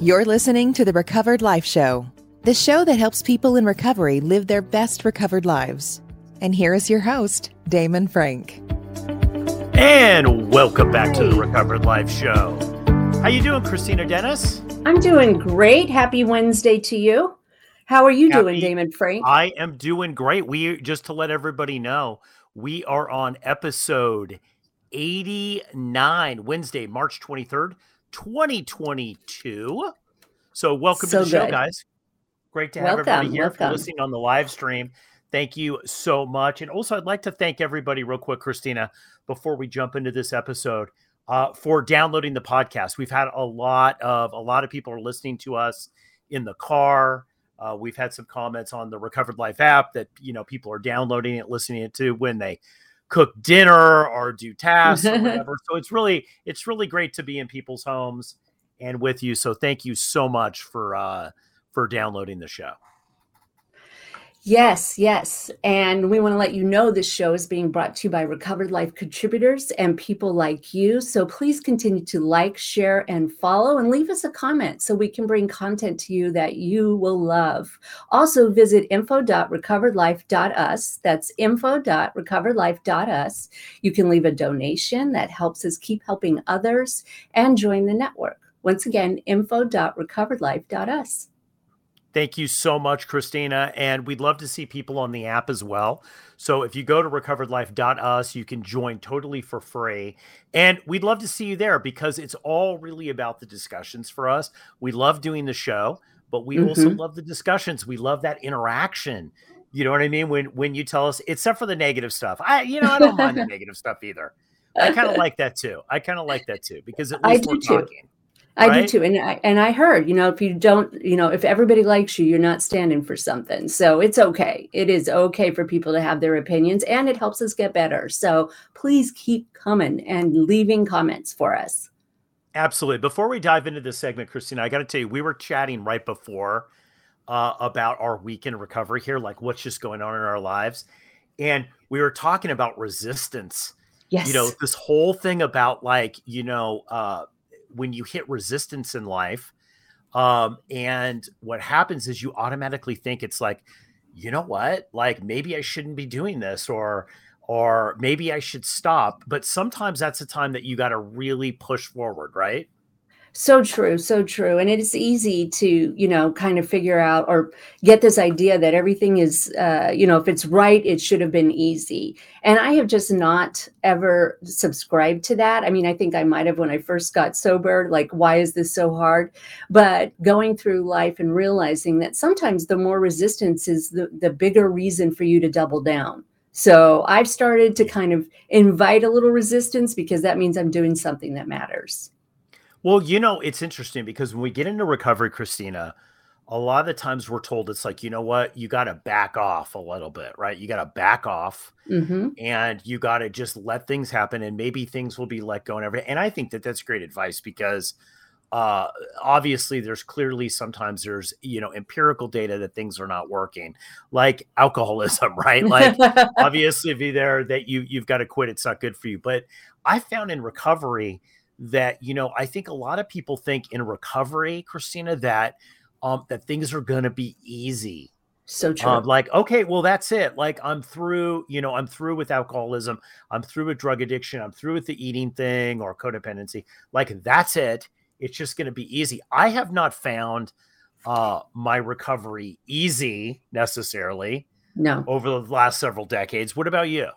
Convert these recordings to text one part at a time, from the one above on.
You're listening to the Recovered Life Show, the show that helps people in recovery live their best recovered lives. And here is your host, Damon Frank. And welcome back to the Recovered Life Show. How are you doing, Kristina Dennis? I'm doing great. Happy Wednesday to you. How are you Happy, doing, Damon Frank? I am doing great. We just to let everybody know, we are on episode 89, Wednesday, March 23rd, 2022. So welcome so to the good. show, guys. Great to have welcome, everybody here welcome. for listening on the live stream. Thank you so much. And also, I'd like to thank everybody real quick, Kristina, before we jump into this episode, uh, for downloading the podcast. We've had a lot of a lot of people are listening to us in the car. Uh, we've had some comments on the Recovered Life app that you know people are downloading it, listening it to when they cook dinner or do tasks or whatever. So it's really it's really great to be in people's homes and with you. So thank you so much for uh, for downloading the show. Yes, yes. And we want to let you know this show is being brought to you by Recovered Life contributors and people like you. So please continue to like, share, and follow, and leave us a comment so we can bring content to you that you will love. Also, visit info.recoveredlife.us. That's info.recoveredlife.us. You can leave a donation that helps us keep helping others and join the network. Once again, info.recoveredlife.us. Thank you so much, Kristina. And we'd love to see people on the app as well. So if you go to recoveredlife.us, you can join totally for free. And we'd love to see you there because it's all really about the discussions for us. We love doing the show, but we mm-hmm. also love the discussions. We love that interaction. You know what I mean? When when you tell us, except for the negative stuff. I you know, I don't mind the negative stuff either. I kind of like that too. I kind of like that too because at least we're talking. I right? do too. And I, and I heard, you know, if you don't, you know, if everybody likes you, you're not standing for something. So it's okay. It is okay for people to have their opinions and it helps us get better. So please keep coming and leaving comments for us. Absolutely. Before we dive into this segment, Kristina, I got to tell you, we were chatting right before uh, about our weekend recovery here, like what's just going on in our lives. And we were talking about resistance. Yes. You know, this whole thing about like, you know, uh, when you hit resistance in life, um, and what happens is you automatically think it's like, you know what, like maybe I shouldn't be doing this, or or maybe I should stop. But sometimes that's a time that you got to really push forward, right? So true, so true. And it's easy to, you know, kind of figure out or get this idea that everything is, uh, you know, if it's right, it should have been easy. And I have just not ever subscribed to that. I mean, I think I might have when I first got sober, like, why is this so hard? But going through life and realizing that sometimes the more resistance is the, the bigger reason for you to double down. So I've started to kind of invite a little resistance because that means I'm doing something that matters. Well, you know, it's interesting because when we get into recovery, Kristina, a lot of the times we're told it's like, you know what, you got to back off a little bit, right? You got to back off mm-hmm. and you got to just let things happen and maybe things will be let go and everything. And I think that that's great advice because uh obviously there's clearly sometimes there's you know empirical data that things are not working like alcoholism right like obviously be there that you you've got to quit it's not good for you but i found in recovery that you know i think a lot of people think in recovery kristina that um that things are going to be easy. So true. um, like okay well that's it. Like i'm through you know i'm through with alcoholism. I'm through with drug addiction. I'm through with the eating thing or codependency. Like that's it. It's just going to be easy. I have not found uh my recovery easy necessarily no. over the last several decades. What about you?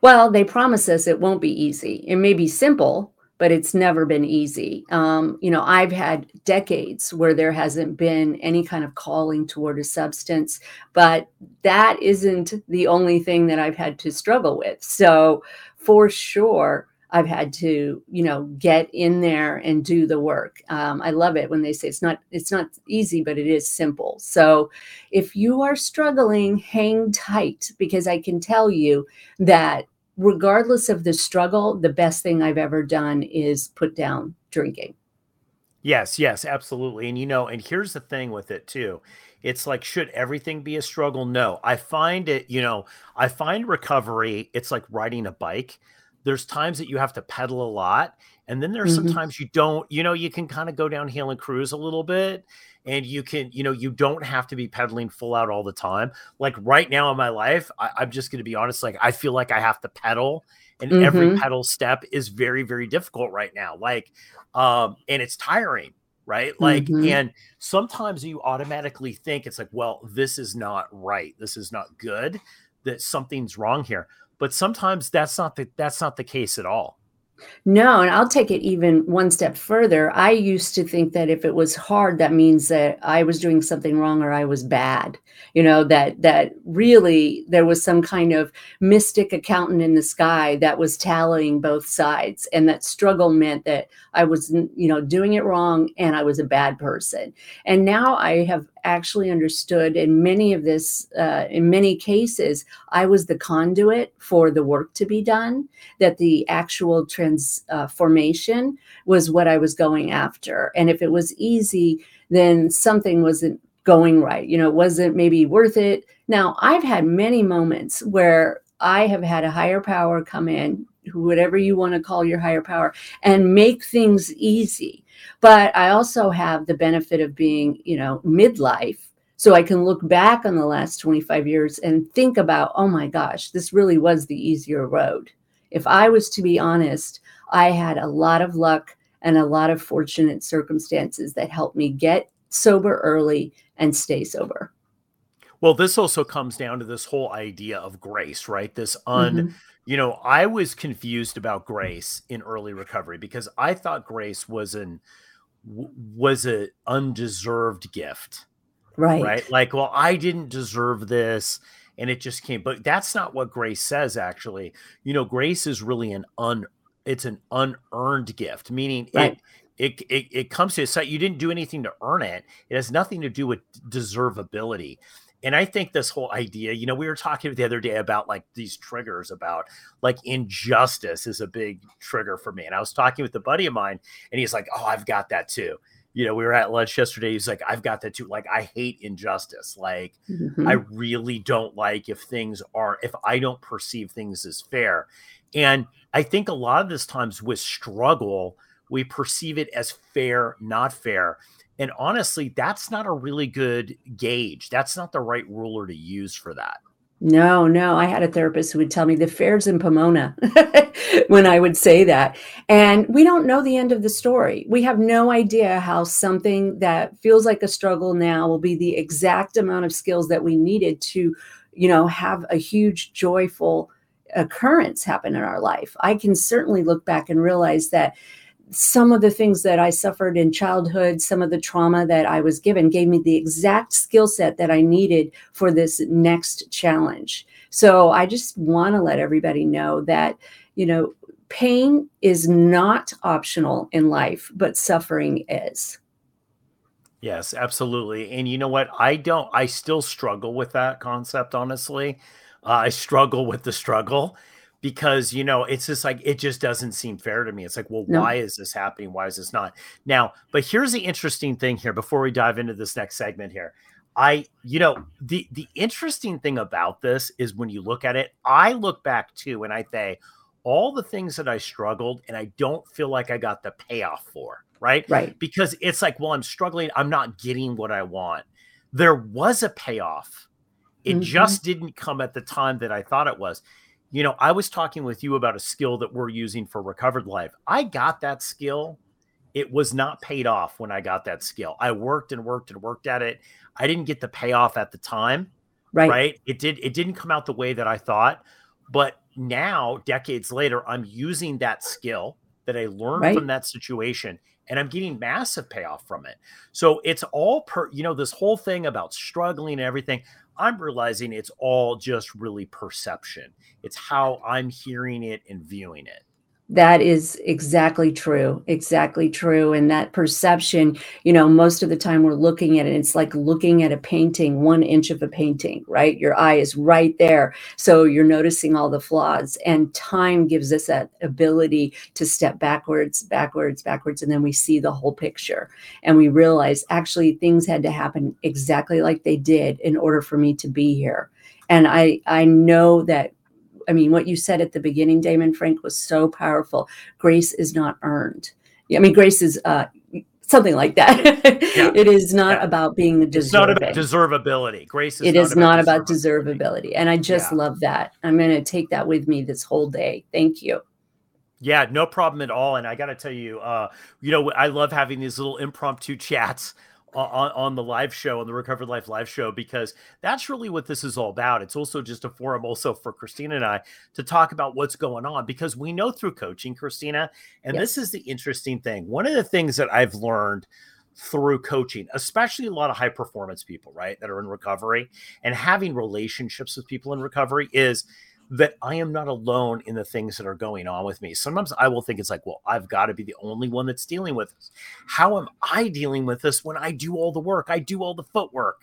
Well they promise us it won't be easy. It may be simple but it's never been easy. Um, you know, I've had decades where there hasn't been any kind of calling toward a substance, but that isn't the only thing that I've had to struggle with. So, for sure, I've had to, you know, get in there and do the work. Um, I love it when they say it's not it's not easy, but it is simple. So, if you are struggling, hang tight because I can tell you that regardless of the struggle, the best thing I've ever done is put down drinking. Yes, yes, absolutely. And you know, and here's the thing with it too. It's like, should everything be a struggle? No. I find it, you know, I find recovery, it's like riding a bike. There's times that you have to pedal a lot. And then there's mm-hmm. sometimes you don't, you know, you can kind of go downhill and cruise a little bit and you can, you know, you don't have to be pedaling full out all the time. Like right now in my life, I, am just going to be honest, like I feel like I have to pedal and mm-hmm. every pedal step is very, very difficult right now. Like, um, and it's tiring right? Like, mm-hmm. and sometimes you automatically think it's like, well, this is not right. This is not good. That something's wrong here. But sometimes that's not the that's not the case at all. No, and I'll take it even one step further. I used to think that if it was hard, that means that I was doing something wrong or I was bad. You know, that that really there was some kind of mystic accountant in the sky that was tallying both sides. And that struggle meant that I was, you know, doing it wrong and I was a bad person. And now I have actually understood in many of this, uh, in many cases, I was the conduit for the work to be done, that the actual transformation uh, was what I was going after. And if it was easy, then something wasn't going right. You know, wasn't maybe worth it. Now, I've had many moments where I have had a higher power come in, whatever you want to call your higher power, and make things easy but I also have the benefit of being, you know, midlife. So I can look back on the last 25 years and think about, oh my gosh, this really was the easier road. If I was to be honest, I had a lot of luck and a lot of fortunate circumstances that helped me get sober early and stay sober. Well, this also comes down to this whole idea of grace, right? This un, mm-hmm. You know, I was confused about grace in early recovery because I thought grace was an was an undeserved gift. Right. Right. Like, well, I didn't deserve this and it just came. But that's not what grace says, actually. You know, grace is really an un it's an unearned gift, meaning right. it, it it it comes to a site you didn't do anything to earn it. It has nothing to do with deservability. And I think this whole idea, you know, we were talking the other day about like these triggers about like injustice is a big trigger for me. And I was talking with a buddy of mine and he's like, Oh, I've got that too. You know, we were at lunch yesterday. He's like, I've got that too. Like, I hate injustice. Like, mm-hmm. I really don't like if things are, if I don't perceive things as fair. And I think a lot of this times with struggle, we perceive it as fair, not fair. And honestly, that's not a really good gauge. That's not the right ruler to use for that. No, no. I had a therapist who would tell me the fair's in Pomona when I would say that. And we don't know the end of the story. We have no idea how something that feels like a struggle now will be the exact amount of skills that we needed to, you know, have a huge, joyful occurrence happen in our life. I can certainly look back and realize that some of the things that I suffered in childhood, some of the trauma that I was given gave me the exact skill set that I needed for this next challenge. So I just want to let everybody know that, you know, pain is not optional in life, but suffering is. Yes, absolutely. And you know what? I don't, I still struggle with that concept, honestly. Uh, I struggle with the struggle because you know it's just like it just doesn't seem fair to me. It's like well no. why is this happening? Why is this not? Now but here's the interesting thing here before we dive into this next segment here. I you know the the interesting thing about this is when you look at it i look back too and i say all the things that i struggled and i don't feel like i got the payoff for right? Right. Because it's like well i'm struggling i'm not getting what i want. There was a payoff. It mm-hmm. just didn't come at the time that i thought it was you know, I was talking with you about a skill that we're using for recovered life. I got that skill. It was not paid off when I got that skill. I worked and worked and worked at it. I didn't get the payoff at the time. Right. Right. It did it didn't come out the way that I thought. But now, decades later, I'm using that skill that I learned right. from that situation and I'm getting massive payoff from it. So it's all per, you know, this whole thing about struggling and everything. I'm realizing it's all just really perception. It's how I'm hearing it and viewing it. That is exactly true. Exactly true. And that perception, you know, most of the time we're looking at it, it's like looking at a painting, one inch of a painting, right? Your eye is right there. So you're noticing all the flaws. And time gives us that ability to step backwards, backwards, backwards. And then we see the whole picture. And we realize actually things had to happen exactly like they did in order for me to be here. And I, I know that I mean, what you said at the beginning, Damon Frank, was so powerful. Grace is not earned. I mean, grace is uh, something like that. Yeah. it is not yeah. about being deserving. It's not about deservability. Grace is it not is about not about deservability. And I just yeah. love that. I'm going to take that with me this whole day. Thank you. Yeah, no problem at all. And I got to tell you, uh, you know, I love having these little impromptu chats on, on the live show on the recovered life live show because that's really what this is all about it's also just a forum also for kristina and i to talk about what's going on because we know through coaching kristina and yes. this is the interesting thing one of the things that i've learned through coaching, especially a lot of high performance people, right, that are in recovery and having relationships with people in recovery is that I am not alone in the things that are going on with me. Sometimes I will think it's like, well, I've got to be the only one that's dealing with this. How am I dealing with this when I do all the work? I do all the footwork.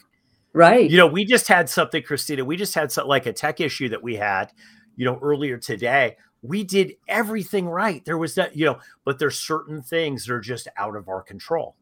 Right. You know, we just had something, Kristina. We just had something like a tech issue that we had, you know, earlier today. We did everything right. There was that, you know, but there's certain things that are just out of our control.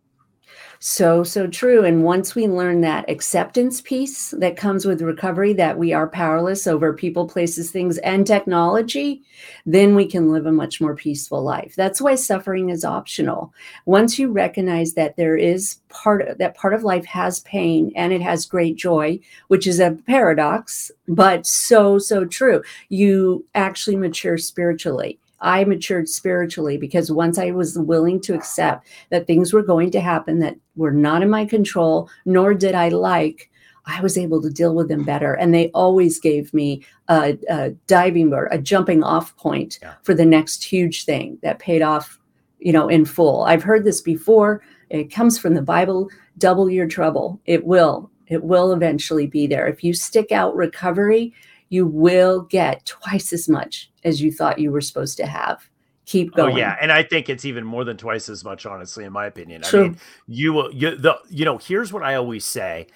So, so true. And once we learn that acceptance piece that comes with recovery, that we are powerless over people, places, things, and technology, then we can live a much more peaceful life. That's why suffering is optional. Once you recognize that there is part of that part of life has pain and it has great joy, which is a paradox, but so, so true. You actually mature spiritually I matured spiritually because once I was willing to accept that things were going to happen that were not in my control, nor did I like, I was able to deal with them better. And they always gave me a, a diving board, a jumping off point yeah. for the next huge thing that paid off, you know, in full. I've heard this before. It comes from the Bible double your trouble. It will. It will eventually be there. If you stick out recovery, you will get twice as much as you thought you were supposed to have. Keep going. Oh, yeah, and I think it's even more than twice as much, honestly, in my opinion. True. I mean, you will. You the you know. Here's what I always say,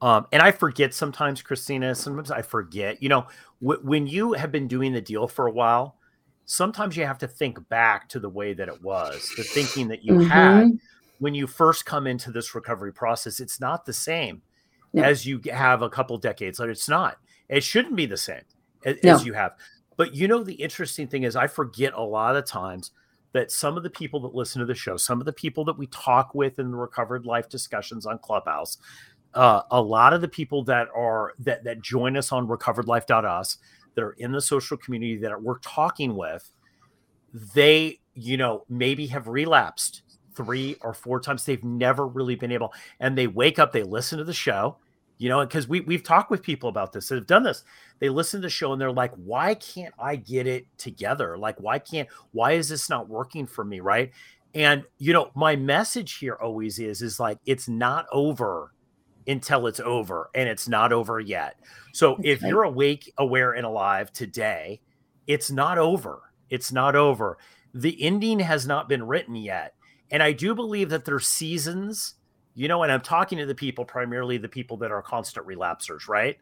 um, and I forget sometimes, Kristina. Sometimes I forget. You know, w- when you have been doing the deal for a while, sometimes you have to think back to the way that it was, the thinking that you mm-hmm. had when you first come into this recovery process. It's not the same no. as you have a couple decades later. It's not. It shouldn't be the same as, no. as you have. But you know, the interesting thing is, I forget a lot of times that some of the people that listen to the show, some of the people that we talk with in the recovered life discussions on Clubhouse, uh, a lot of the people that are that that join us on recoveredlife.us that are in the social community that we're talking with, they, you know, maybe have relapsed three or four times. They've never really been able, and they wake up, they listen to the show, you know, because we we've talked with people about this that have done this. They listen to the show and they're like, why can't I get it together? Like, why can't why is this not working for me? Right. And you know, my message here always is is like it's not over until it's over, and it's not over yet. So okay. if you're awake, aware, and alive today, it's not over. It's not over. The ending has not been written yet. And I do believe that there's seasons you know, and I'm talking to the people, primarily the people that are constant relapsers, right?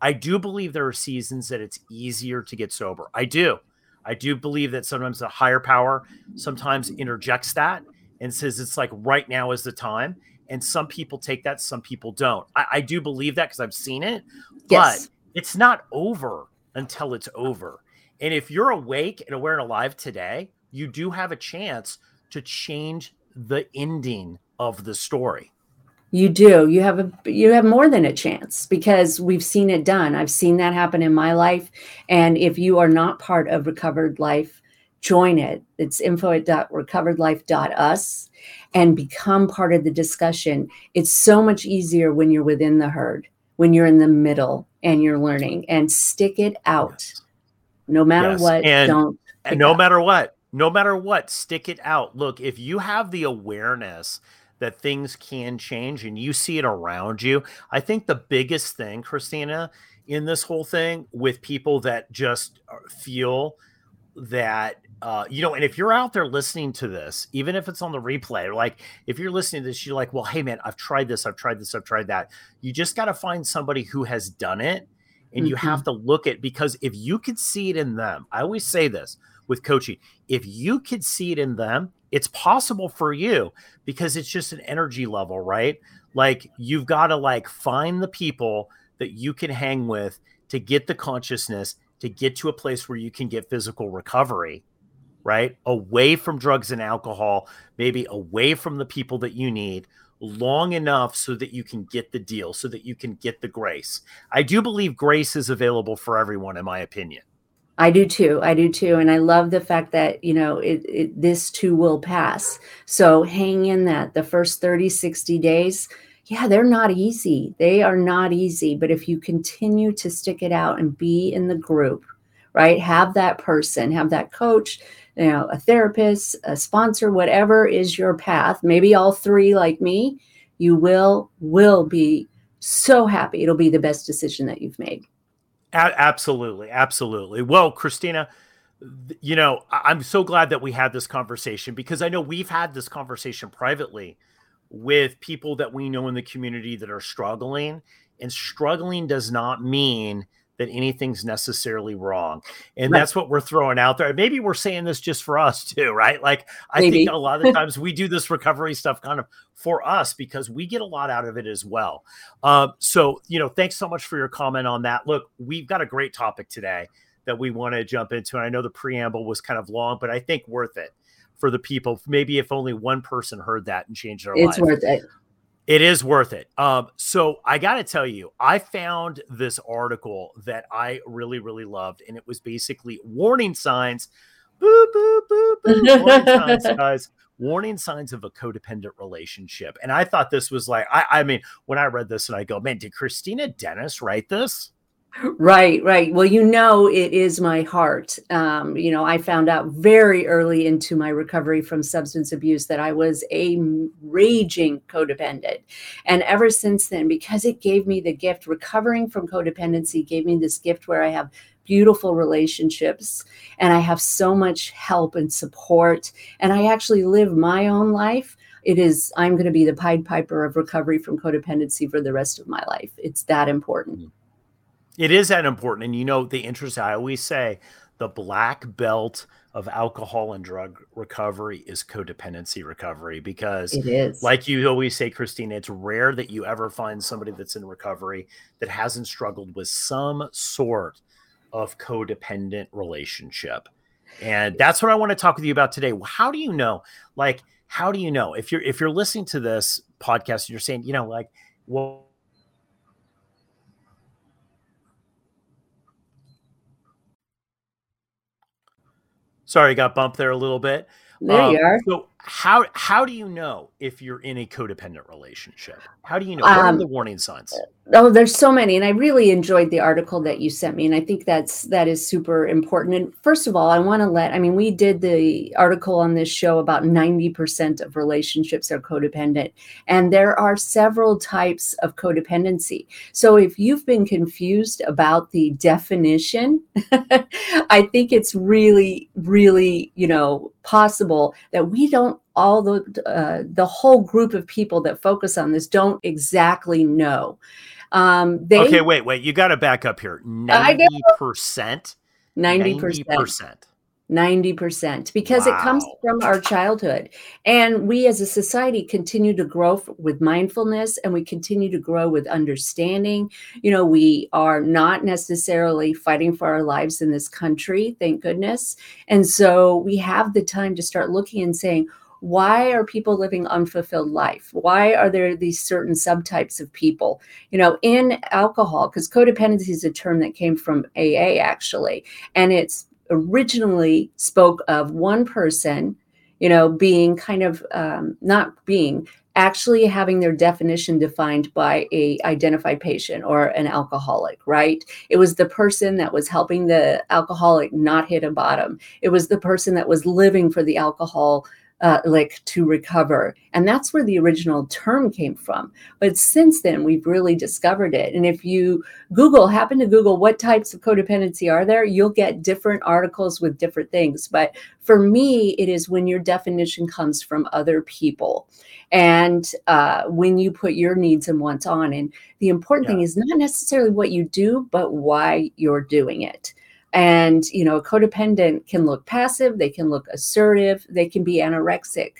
I do believe there are seasons that it's easier to get sober. I do. I do believe that sometimes the higher power sometimes interjects that and says it's like right now is the time. And some people take that, some people don't. I, I do believe that because I've seen it, yes. but it's not over until it's over. And if you're awake and aware and alive today, you do have a chance to change the ending of the story. You do. You have a you have more than a chance because we've seen it done. I've seen that happen in my life. And if you are not part of Recovered Life, join it. It's info at recoveredlife.us and become part of the discussion. It's so much easier when you're within the herd, when you're in the middle and you're learning and stick it out. No matter yes. what, and, don't. And no up. matter what, no matter what, stick it out. Look, if you have the awareness that things can change and you see it around you. I think the biggest thing, Kristina, in this whole thing with people that just uh, feel that uh, you know, and if you're out there listening to this, even if it's on the replay, like if you're listening to this, you're like, well, hey man, I've tried this, I've tried this, I've tried that. You just got to find somebody who has done it, and mm-hmm. you have to look at because if you could see it in them, I always say this with coaching, if you could see it in them, it's possible for you because it's just an energy level, right? Like you've got to like find the people that you can hang with to get the consciousness to get to a place where you can get physical recovery, right? Away from drugs and alcohol, maybe away from the people that you need long enough so that you can get the deal, so that you can get the grace. I do believe grace is available for everyone, in my opinion. I do too. I do too. And I love the fact that, you know, it, it, this too will pass. So hang in that the first 30, 60 days. Yeah, they're not easy. They are not easy. But if you continue to stick it out and be in the group, right? Have that person, have that coach, you know, a therapist, a sponsor, whatever is your path, maybe all three like me, you will, will be so happy. It'll be the best decision that you've made. A- absolutely, absolutely. Well, Kristina, you know, I'm so glad that we had this conversation because I know we've had this conversation privately with people that we know in the community that are struggling. And struggling does not mean that anything's necessarily wrong. And right. that's what we're throwing out there. Maybe we're saying this just for us too, right? Like I Maybe. think a lot of times we do this recovery stuff kind of for us because we get a lot out of it as well. Um, so, you know, thanks so much for your comment on that. Look, we've got a great topic today that we want to jump into. And I know the preamble was kind of long, but I think worth it for the people. Maybe if only one person heard that and changed their life. It's worth it. It is worth it. Um, so I got to tell you, I found this article that I really, really loved, and it was basically warning signs. Boop, boop, boop, boop. warning signs, guys. Warning signs of a codependent relationship. And I thought this was like, I, I mean, when I read this and I go, man, did Kristina Dennis write this? Right, right. Well, you know, it is my heart. Um, you know, I found out very early into my recovery from substance abuse that I was a raging codependent. And ever since then, because it gave me the gift, recovering from codependency gave me this gift where I have beautiful relationships and I have so much help and support. And I actually live my own life it is i'm going to be the pied piper of recovery from codependency for the rest of my life it's that important mm. It is that important. And you know, the interest, I always say the black belt of alcohol and drug recovery is codependency recovery because it is. like you always say kristina it's rare that you ever find somebody that's in recovery that hasn't struggled with some sort of codependent relationship. And that's what i want to talk with you about today. How do you know like how do you know? If you're if you're listening to this podcast and you're saying you know like well Sorry, got bumped there a little bit. There um, you are. So how how do you know if you're in a codependent relationship? How do you know? What um, are the warning signs? Oh, there's so many, and I really enjoyed the article that you sent me, and I think that's that is super important. And first of all, I want to let I mean, we did the article on this show about 90% of relationships are codependent, and there are several types of codependency. So if you've been confused about the definition, I think it's really, really, you know, possible that we don't all the uh, the whole group of people that focus on this don't exactly know. Um, they, okay, wait, wait. You got to back up here. Ninety percent. Ninety percent. 90% because wow. it comes from our childhood. And we as a society continue to grow with mindfulness and we continue to grow with understanding. You know, we are not necessarily fighting for our lives in this country, thank goodness. And so we have the time to start looking and saying, why are people living unfulfilled life? Why are there these certain subtypes of people? You know in alcohol because codependency is a term that came from aa actually and it's originally spoke of one person you know being kind of um, not being actually having their definition defined by a identified patient or an alcoholic right? It was the person that was helping the alcoholic not hit a bottom. It was the person that was living for the alcohol uh, like to recover. And that's where the original term came from. But since then, we've really discovered it. And if you Google, happen to Google what types of codependency are there, you'll get different articles with different things. But for me, it is when your definition comes from other people and uh, when you put your needs and wants on. And the important yeah. thing is not necessarily what you do, but why you're doing it. And, you know, a codependent can look passive, they can look assertive, they can be anorexic,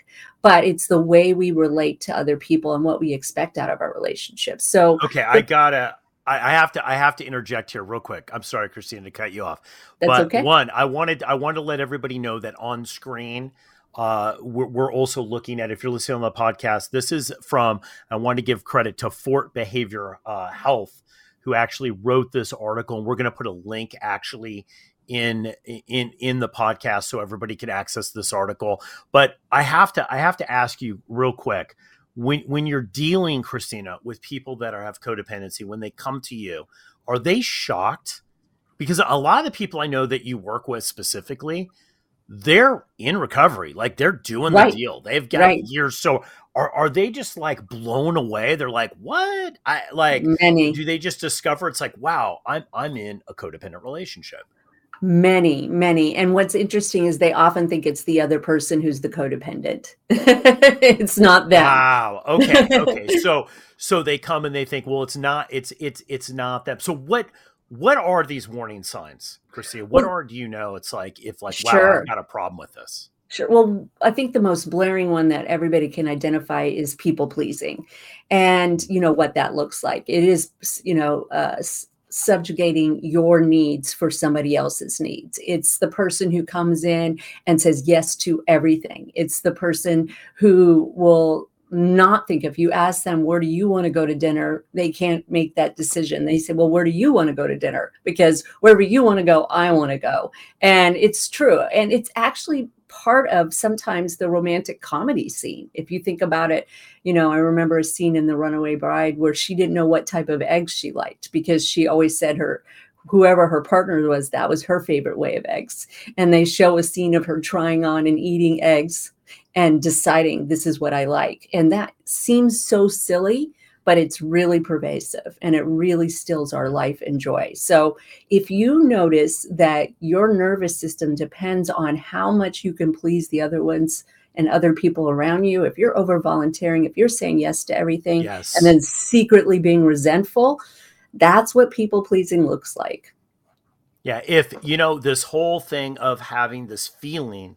but it's the way we relate to other people and what we expect out of our relationships. So, okay, I gotta, I, I, have to I have to interject here real quick. I'm sorry, Kristina, to cut you off. That's but okay. one, I wanted I wanted to let everybody know that on screen, uh, we're, we're, also looking at if you're listening on the podcast. This is from I want to give credit to Fort Behavior uh, Health, who actually wrote this article, and we're going to put a link actually in in in the podcast so everybody can access this article. But I have to I have to ask you real quick when when you're dealing kristina with people that are have codependency when they come to you are they shocked because a lot of the people i know that you work with specifically they're in recovery like they're doing right. the deal they've got right. years so are, are they just like blown away they're like what i like Many. do they just discover it's like wow i'm i'm in a codependent relationship Many, many. And what's interesting is they often think it's the other person who's the codependent. it's not them. Wow. Okay. Okay. so so they come and they think, well, it's not it's it's it's not them. So what what are these warning signs, Kristina? What well, are do you know? It's like if like wow, sure. I've got a problem with this. Sure. Well, I think the most blaring one that everybody can identify is people pleasing, and you know what that looks like. It is, you know, uh, subjugating your needs for somebody else's needs. It's the person who comes in and says yes to everything. It's the person who will not think if you ask them where do you want to go to dinner they can't make that decision they say well where do you want to go to dinner because wherever you want to go i want to go and it's true and it's actually part of sometimes the romantic comedy scene. If you think about it, you know, I remember a scene in The Runaway Bride where she didn't know what type of eggs she liked because she always said her whoever her partner was, that was her favorite way of eggs. And they show a scene of her trying on and eating eggs and deciding this is what I like. And that seems so silly, but it's really pervasive and it really stills our life and joy. So if you notice that your nervous system depends on how much you can please the other ones and other people around you, if you're over volunteering, if you're saying yes to everything yes. and then secretly being resentful, that's what people pleasing looks like. Yeah, if you know this whole thing of having this feeling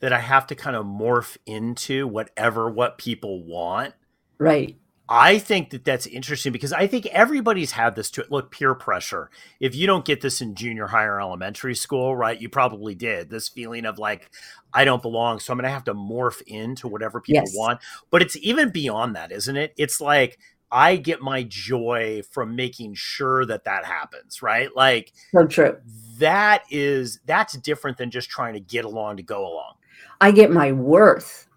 that I have to kind of morph into whatever what people want. Right. I think that that's interesting because I think everybody's had this to it. look peer pressure. If you don't get this in junior high or elementary school, right, you probably did this feeling of like, I don't belong. So I'm going to have to morph into whatever people yes. want. But it's even beyond that, isn't it? It's like, I get my joy from making sure that that happens, right? Like, so true. That is, that's different than just trying to get along to go along. I get my worth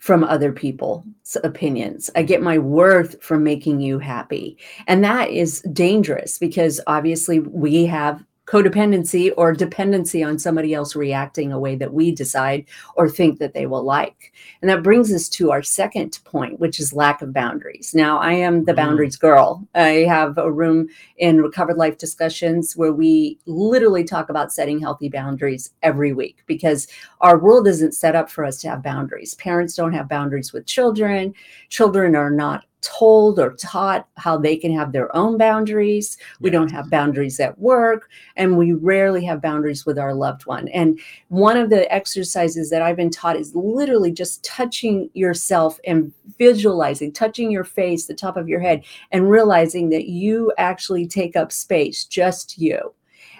from other people's opinions. I get my worth from making you happy. And that is dangerous because obviously we have codependency or dependency on somebody else reacting a way that we decide or think that they will like. And that brings us to our second point, which is lack of boundaries. Now, I am the mm. boundaries girl. I have a room in Recovered Life discussions where we literally talk about setting healthy boundaries every week because our world isn't set up for us to have boundaries. Parents don't have boundaries with children, children are not told or taught how they can have their own boundaries. We don't have boundaries at work, and we rarely have boundaries with our loved one. And one of the exercises that I've been taught is literally just touching yourself and visualizing, touching your face, the top of your head, and realizing that you actually take up space, just you.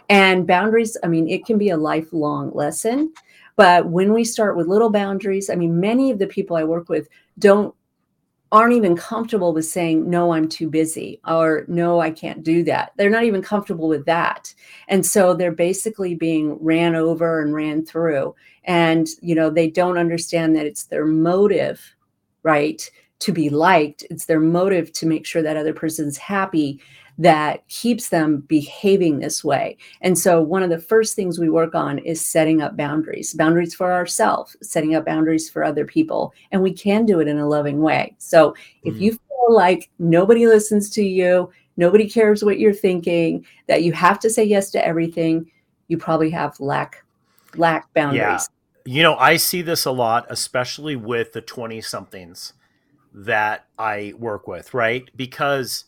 And boundaries, I mean, it can be a lifelong lesson. But when we start with little boundaries, I mean, many of the people I work with don't aren't even comfortable with saying no i'm too busy or no i can't do that. They're not even comfortable with that. And so they're basically being ran over and ran through. And you know they don't understand that it's their motive right to be liked. It's their motive to make sure that other person's happy that keeps them behaving this way. And so, one of the first things we work on is setting up boundaries boundaries for ourselves, setting up boundaries for other people. And we can do it in a loving way. So, if mm. you feel like nobody listens to you, nobody cares what you're thinking, that you have to say yes to everything, you probably have lack lack boundaries. Yeah. You know, I see this a lot, especially with the 20 somethings that I work with, right? Because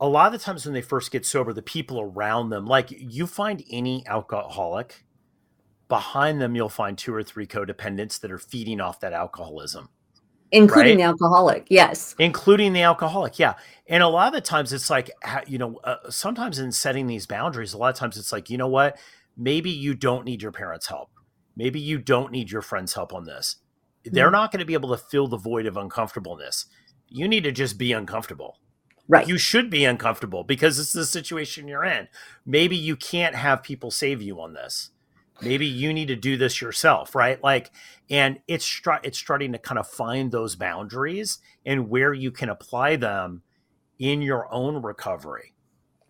a lot of the times when they first get sober, the people around them, like you find any alcoholic, behind them, you'll find two or three codependents that are feeding off that alcoholism. including right? the alcoholic yes including the alcoholic yeah and a lot of the times it's like you know uh, sometimes in setting these boundaries a lot of times it's like you know what maybe you don't need your parents help maybe you don't need your friends help on this they're mm-hmm. not going to be able to fill the void of uncomfortableness you need to just be uncomfortable right you should be uncomfortable because it's the situation you're in maybe you can't have people save you on this maybe you need to do this yourself right like and it's str- it's starting to kind of find those boundaries and where you can apply them in your own recovery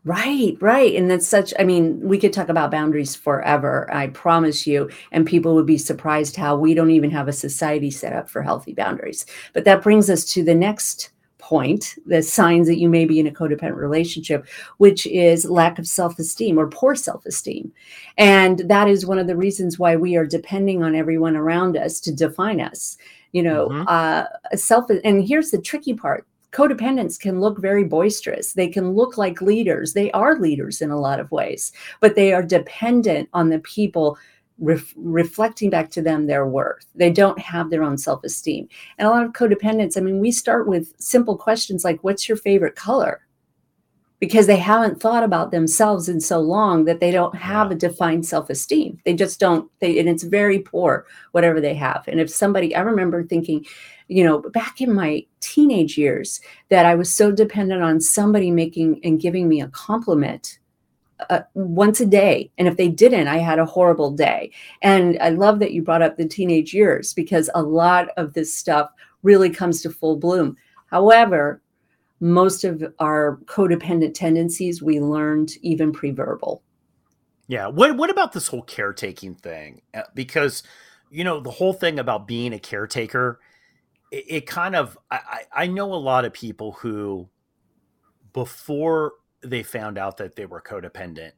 Right, right. And that's such, I mean, we could talk about boundaries forever, I promise you. And people would be surprised how we don't even have a society set up for healthy boundaries. But that brings us to the next point the signs that you may be in a codependent relationship, which is lack of self esteem or poor self esteem. And that is one of the reasons why we are depending on everyone around us to define us. You know, mm-hmm. uh, self, and here's the tricky part codependents can look very boisterous. They can look like leaders. They are leaders in a lot of ways, but they are dependent on the people ref- reflecting back to them their worth. They don't have their own self esteem. And a lot of codependents, I mean, we start with simple questions like, What's your favorite color? Because they haven't thought about themselves in so long that they don't have a defined self esteem. They just don't, they, and it's very poor, whatever they have. And if somebody, I remember thinking, you know, back in my teenage years, that I was so dependent on somebody making and giving me a compliment uh, once a day. And if they didn't, I had a horrible day. And I love that you brought up the teenage years because a lot of this stuff really comes to full bloom. However, most of our codependent tendencies we learned even pre-verbal. Yeah. What what about this whole caretaking thing? Uh, because you know the whole thing about being a caretaker, it, it kind of I, I know a lot of people who before they found out that they were codependent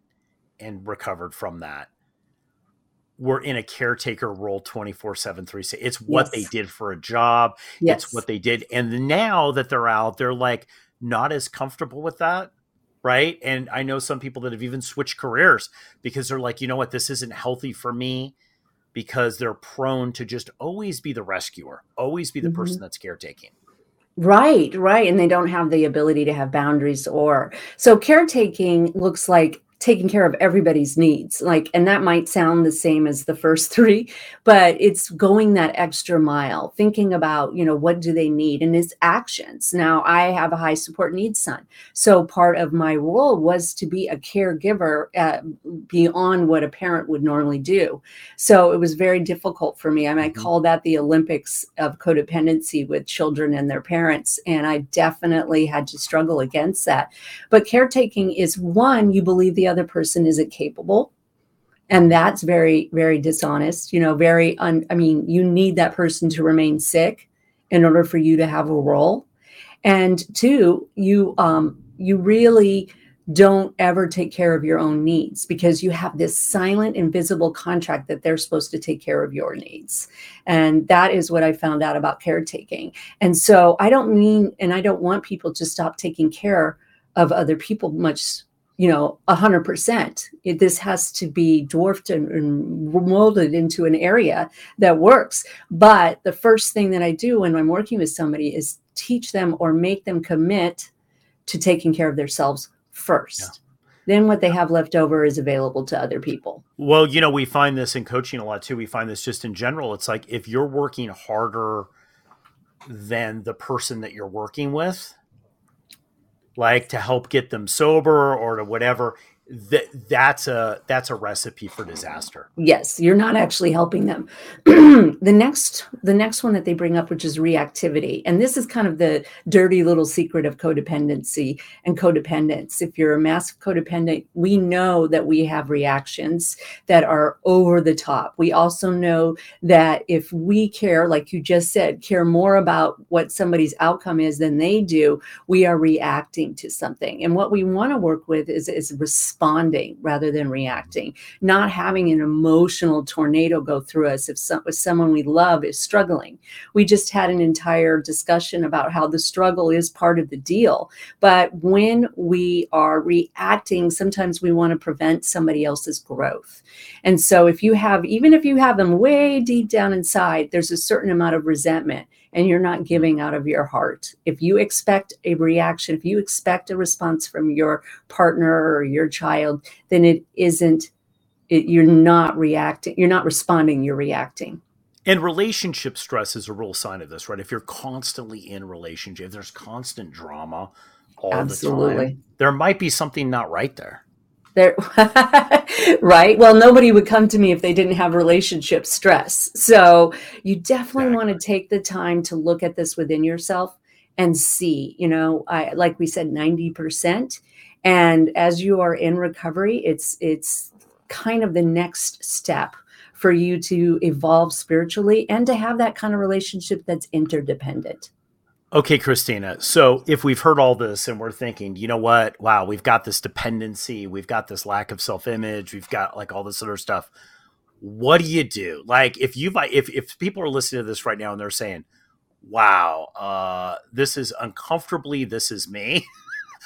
and recovered from that were in a caretaker role 24 7 3 it's what yes. they did for a job yes. it's what they did and now that they're out they're like not as comfortable with that right and i know some people that have even switched careers because they're like you know what this isn't healthy for me because they're prone to just always be the rescuer always be the mm-hmm. person that's caretaking Right, right. And they don't have the ability to have boundaries or so caretaking looks like taking care of everybody's needs like and that might sound the same as the first three but it's going that extra mile thinking about you know what do they need and it's actions. Now i have a high support needs son so part of my role was to be a caregiver uh, beyond what a parent would normally do. So it was very difficult for me. I might mm-hmm. call that the olympics of codependency with children and their parents and i definitely had to struggle against that. But caretaking is one you believe the other person isn't capable. And that's very very dishonest you know very un, i mean you need that person to remain sick in order for you to have a role. And two you um you really don't ever take care of your own needs because you have this silent invisible contract that they're supposed to take care of your needs. And that is what i found out about caretaking. And so i don't mean and i don't want people to stop taking care of other people much you know, 100%. It, this has to be dwarfed and, and, molded into an area that works. But the first thing that I do when I'm working with somebody is teach them or make them commit to taking care of themselves first. Yeah. Then what they have left over is available to other people. Well, you know, we find this in coaching a lot too. We find this just in general. It's like if you're working harder than the person that you're working with, like to help get them sober or to whatever that that's a that's a recipe for disaster. Yes you're not actually helping them. The next the next one that they bring up which is reactivity and this is kind of the dirty little secret of codependency and codependence. If you're a massive codependent we know that we have reactions that are over the top. We also know that if we care like you just said care more about what somebody's outcome is than they do we are reacting to something. And what we want to work with is is responding rather than reacting, not having an emotional tornado go through us if, some, if someone we love is struggling. We just had an entire discussion about how the struggle is part of the deal. But when we are reacting, sometimes we want to prevent somebody else's growth. And so if you have, even if you have them way deep down inside, there's a certain amount of resentment and you're not giving out of your heart. If you expect a reaction, if you expect a response from your partner or your child, then it isn't, it, you're not reacting, you're not responding, you're reacting. And relationship stress is a real sign of this, right? If you're constantly in relationship, if there's constant drama all Absolutely. the time, there might be something not right there. There, right? Well, nobody would come to me if they didn't have relationship stress. So you definitely exactly. want to take the time to look at this within yourself and see. You know, I like we said, ninety percent. And as you are in recovery, it's it's kind of the next step for you to evolve spiritually and to have that kind of relationship that's interdependent. Okay, Kristina. So if we've heard all this and we're thinking, you know what? Wow, we've got this dependency, we've got this lack of self-image, we've got like all this other stuff. What do you do? Like if you if if people are listening to this right now and they're saying, "Wow, uh, this is uncomfortably this is me."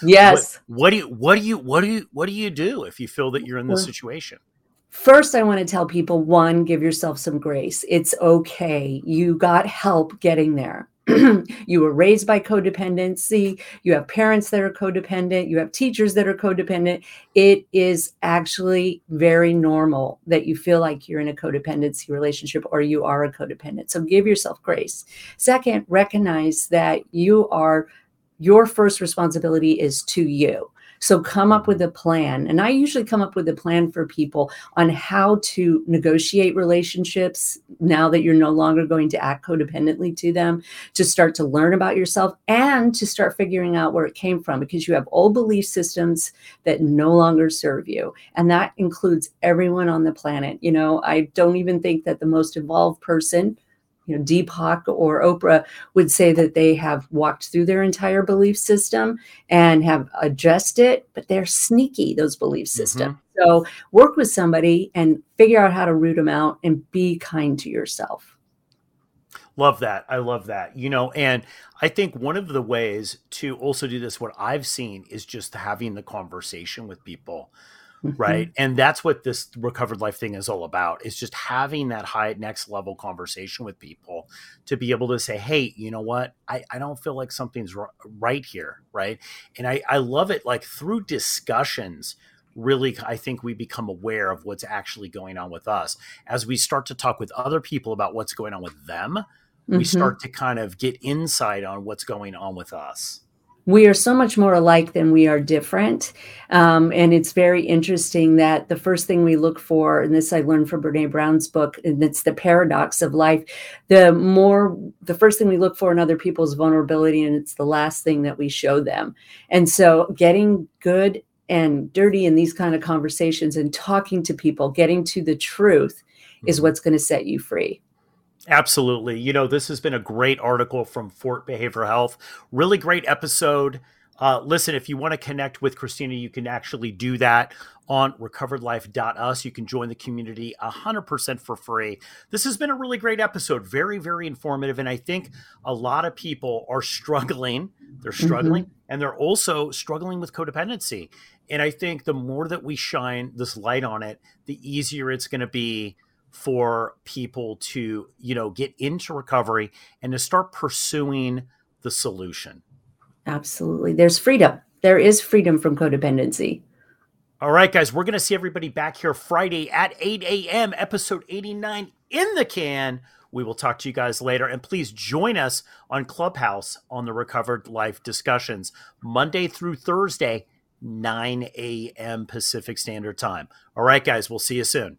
Yes. what, what do you what do you what do you what do you do if you feel that you're in this situation? First, I want to tell people one, give yourself some grace. It's okay. You got help getting there. you were raised by codependency. You have parents that are codependent. You have teachers that are codependent. It is actually very normal that you feel like you're in a codependency relationship or you are a codependent. So give yourself grace. Second, recognize that you are, your first responsibility is to you. So come up with a plan. And I usually come up with a plan for people on how to negotiate relationships now that you're no longer going to act codependently to them, to start to learn about yourself and to start figuring out where it came from because you have old belief systems that no longer serve you. And that includes everyone on the planet. You know, I don't even think that the most evolved person you know, Deepak or Oprah would say that they have walked through their entire belief system and have addressed it, but they're sneaky, those belief mm-hmm. systems. Mm-hmm. So work with somebody and figure out how to root them out and be kind to yourself. Love that. I love that. You know, and I think one of the ways to also do this, what I've seen is just having the conversation with people. Right? And that's what this recovered life thing is all about is just having that high next level conversation with people to be able to say hey you know what? I, I don't feel like something's r- right here right? And I, I love it like through discussions really i think we become aware of what's actually going on with us. As we start to talk with other people about what's going on with them mm-hmm. we start to kind of get insight on what's going on with us we are so much more alike than we are different. Um, and it's very interesting that the first thing we look for, and this I learned from Brene Brown's book, and it's the paradox of life. The more, the first thing we look for in other people's vulnerability, and it's the last thing that we show them. And so getting good and dirty in these kind of conversations and talking to people, getting to the truth mm-hmm. is what's going to set you free. Absolutely. You know, this has been a great article from Fort Behavioral Health. Really great episode. Uh, listen, if you want to connect with Kristina, you can actually do that on recoveredlife.us. You can join the community 100% for free. This has been a really great episode, very, very informative. And I think a lot of people are struggling. They're mm-hmm. struggling mm-hmm. and they're also struggling with codependency. And I think the more that we shine this light on it, the easier it's going to be for people to, you know, get into recovery and to start pursuing the solution. Absolutely. There's freedom. There is freedom from codependency. All right, guys, we're going to see everybody back here Friday at 8 a.m., episode 89 in the can. We will talk to you guys later. And please join us on Clubhouse on the Recovered Life discussions, Monday through Thursday, 9 a.m. Pacific Standard Time. All right, guys, we'll see you soon.